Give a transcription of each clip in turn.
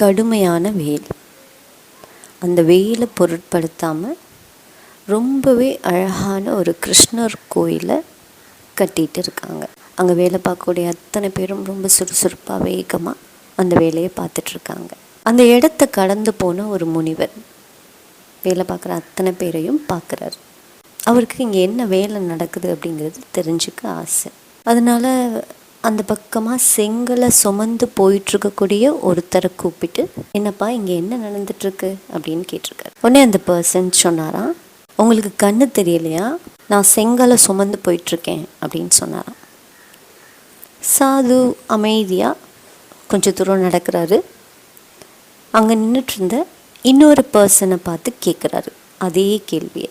கடுமையான வெயில். அந்த வெயிலை பொருட்படுத்தாமல் ரொம்பவே அழகான ஒரு கிருஷ்ணர் கோயிலை கட்டிகிட்டு இருக்காங்க. அங்கே வேலை பார்க்கக்கூடிய அத்தனை பேரும் ரொம்ப சுறுசுறுப்பாக வேகமாக அந்த வேலையை பார்த்துட்ருக்காங்க அந்த இடத்த கடந்து போன ஒரு முனிவர் வேலை பார்க்குற அத்தனை பேரையும் பார்க்குறாரு. அவருக்கு இங்கே என்ன வேலை நடக்குது அப்படிங்கிறது தெரிஞ்சுக்க ஆசை. அதனால் அந்த பக்கமாக செங்கலை சுமந்து போயிட்டுருக்கக்கூடிய ஒருத்தரை கூப்பிட்டு என்னப்பா இங்கே என்ன நடந்துட்டுருக்கு? அப்படின்னு கேட்டிருக்காரு. உடனே அந்த பர்சன் சொன்னாராம் உங்களுக்கு கண்ணு தெரியலையா? நான் செங்கலை சுமந்து போயிட்டுருக்கேன் அப்படின்னு சொன்னாராம். சாது அமைதியாக கொஞ்சம் தூரம் நடக்கிறாரு. அங்கே நின்றுட்டு இருந்த இன்னொரு பர்சனை பார்த்து கேட்குறாரு அதே கேள்வியை.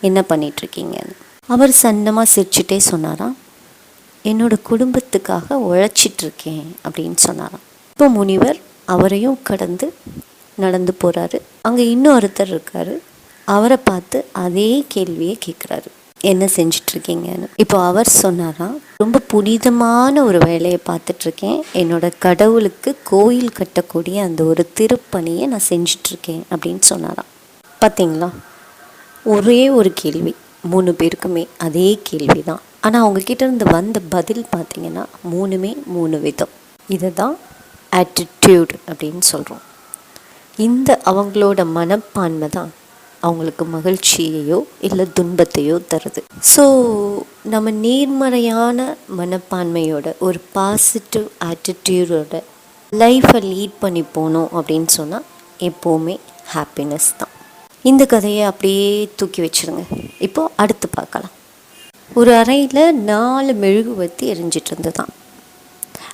என்ன பண்ணிகிட்ருக்கீங்கன்னு அவர் சன்னமாக சிரிச்சுட்டே சொன்னாராம் என்னோட குடும்பத்துக்காக உழைச்சிட்ருக்கேன் அப்படின்னு சொன்னாராம். இப்போ முனிவர் அவரையும் கடந்து நடந்து போகிறாரு அங்கே இன்னொருத்தர் இருக்காரு. அவரை பார்த்து அதே கேள்வியை கேட்குறாரு என்ன செஞ்சிட்ருக்கீங்கன்னு இப்போ அவர் சொன்னாராம் ரொம்ப புனிதமான ஒரு வேலையை பார்த்துட்ருக்கேன் என்னோட கடவுளுக்கு கோயில் கட்டக்கூடிய அந்த ஒரு திருப்பணியை நான் செஞ்சிட்ருக்கேன் அப்படின்னு சொன்னாராம். பார்த்தீங்களா ஒரே ஒரு கேள்வி மூணு பேருக்குமே அதே கேள்வி தான் ஆனால் அவங்கக்கிட்ட இருந்து வந்த பதில் பார்த்தீங்கன்னா மூணுமே மூணு விதம். இதை தான் ஆட்டிடியூட் அப்படின்னு சொல்கிறோம் இந்த அவங்களோட மனப்பான்மை தான் அவங்களுக்கு மகிழ்ச்சியையோ இல்லை துன்பத்தையோ தருது. ஸோ நம்ம நேர்மறையான மனப்பான்மையோட ஒரு பாசிட்டிவ் ஆட்டிடியூடோட லைஃப்பை லீட் பண்ணி போனோம் அப்படின்னு சொன்னால் எப்போவுமே ஹாப்பினஸ் தான். இந்த கதையை அப்படியே தூக்கி வச்சுருங்க. இப்போது அடுத்து பார்க்கலாம். ஒரு அறையில் நாலு மெழுகுவத்தி எரிஞ்சிட்டு இருந்ததான்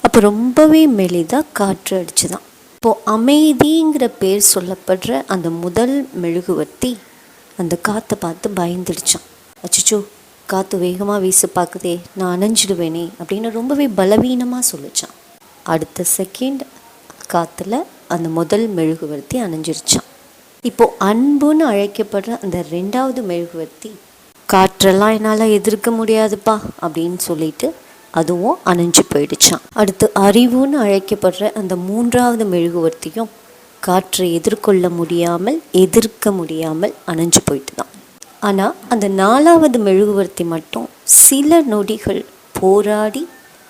அப்போ ரொம்பவே மெலிதாக காற்று அடிச்சுதான். இப்போது அமைதிங்கிற பேர் சொல்லப்படுற அந்த முதல் மெழுகுவர்த்தி அந்த காற்றை பார்த்து பயந்துடுச்சான் அச்சுச்சோ காற்று வேகமாக வீச பார்க்குதே நான் அணைஞ்சிடுவேனே அப்படின்னு ரொம்பவே பலவீனமாக சொல்லிச்சான் அடுத்த செகண்ட் காற்றுல அந்த முதல் மெழுகுவர்த்தி அணைஞ்சிருச்சான் இப்போது அன்புன்னு அழைக்கப்படுற அந்த ரெண்டாவது மெழுகுவர்த்தி காற்றெல்லாம் என்னால் எதிர்க்க முடியாதுப்பா அப்படின்னு சொல்லிட்டு அதுவும் அணைஞ்சு போயிடுச்சான். அடுத்து அறிவுன்னு அழைக்கப்படுற அந்த மூன்றாவது மெழுகுவர்த்தியும் காற்றை எதிர்கொள்ள முடியாமல் எதிர்க்க முடியாமல் அணைஞ்சு போயிட்டு தான் ஆனால் அந்த நாலாவது மெழுகுவர்த்தி மட்டும் சில நொடிகள் போராடி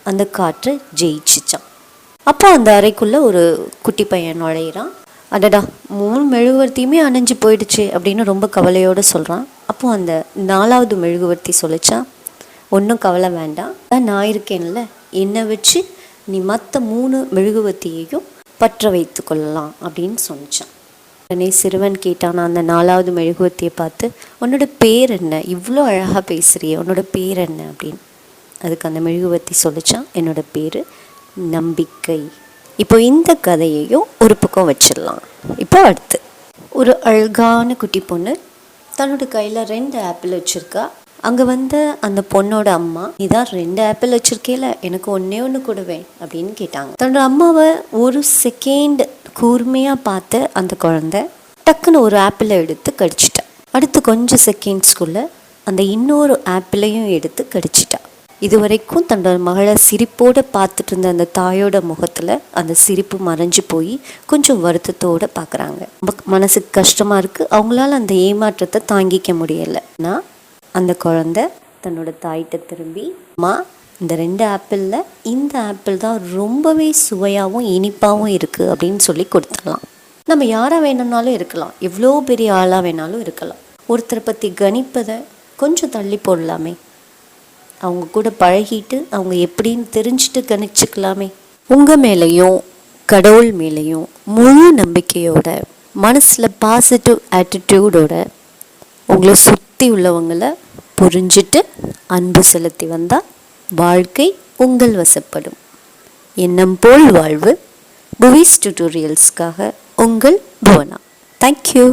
அந்த காற்றை ஜெயிச்சிச்சான். அப்போ அந்த அறைக்குள்ளே ஒரு குட்டி பையன் நுழையிறான். அடடா மூணு மெழுகுவர்த்தியுமே அணைஞ்சு போயிடுச்சு அப்படின்னு ரொம்ப கவலையோடு சொல்கிறான் அப்போது அந்த நாலாவது மெழுகுவர்த்தி சொல்லிச்சா ஒன்றும் கவலை வேண்டாம். நான் இருக்கேன்ல. என்னை வச்சு நீ மற்ற மூணு மெழுகுவர்த்தியையும் பற்ற வைத்து கொள்ளலாம் அப்படின்னு சொன்னிச்சான். உடனே சிறுவன் கேட்டான் அந்த நாலாவது மெழுகுவர்த்தியை பார்த்து உன்னோட பேர் என்ன? இவ்வளோ அழகாக பேசுகிறிய உன்னோட பேர் என்ன? அப்படின்னு. அதுக்கு அந்த மெழுகுவர்த்தி சொல்லிச்சான் என்னோட பேர் நம்பிக்கை. இப்போ இந்த கதையையும் ஒரு பக்கம் வச்சிடலாம். இப்போ அடுத்து. ஒரு அழகான குட்டி பொண்ணு தன்னோட கையில் ரெண்டு ஆப்பிள் வச்சுருக்கா. அங்கே வந்த அந்த பொண்ணோட அம்மா இதான் ரெண்டு ஆப்பிள் வச்சுருக்கேல எனக்கு ஒன்றே ஒன்று கொடுவேன் அப்படின்னு கேட்டாங்க. தன்னோட அம்மாவை ஒரு செகண்ட் கூர்மையாக பார்த்து அந்த குழந்தை டக்குன்னு ஒரு ஆப்பிளை எடுத்து கடிச்சிட்டா. அடுத்து கொஞ்சம் செகண்ட்ஸ்குள்ளே அந்த இன்னொரு ஆப்பிளையும் எடுத்து கடிச்சிட்டா. இது வரைக்கும் தன்னோட மகளை சிரிப்போடு பார்த்துட்டு இருந்த அந்த தாயோட முகத்தில் அந்த சிரிப்பு மறைஞ்சு போய் கொஞ்சம் வருத்தத்தோடு பார்க்குறாங்க ரொம்ப மனசுக்கு கஷ்டமாக இருக்குது அவங்களால அந்த ஏமாற்றத்தை தாங்கிக்க முடியலை. நான் அந்த குழந்த தன்னோட தாயிட்ட திரும்பி அம்மா இந்த ரெண்டு ஆப்பிளில் இந்த ஆப்பிள் தான் ரொம்பவே சுவையாகவும் இனிப்பாகவும் இருக்குது அப்படின்னு சொல்லி கொடுத்துடலாம். நம்ம யாராக வேணும்னாலும் இருக்கலாம். எவ்வளோ பெரிய ஆளாக வேணாலும் இருக்கலாம். ஒருத்தரை பற்றி கணிப்பதை கொஞ்சம் தள்ளி போடலாமே. அவங்க கூட பழகிட்டு அவங்க எப்படின்னு தெரிஞ்சுட்டு கணிச்சுக்கலாமே. உங்கள் மேலேயும் கடவுள் மேலேயும் முழு நம்பிக்கையோட மனசில் பாசிட்டிவ் ஆட்டிடியூடோட உங்களை சுற்றி உள்ளவங்களை புரிஞ்சிட்டு அன்பு செலுத்தி வந்தால் வாழ்க்கை உங்கள் வசப்படும். எண்ணம் போல் வாழ்வு புவிஸ் டியூட்டோரியல்ஸ்க்காக உங்கள் புவனா. தேங்க்யூ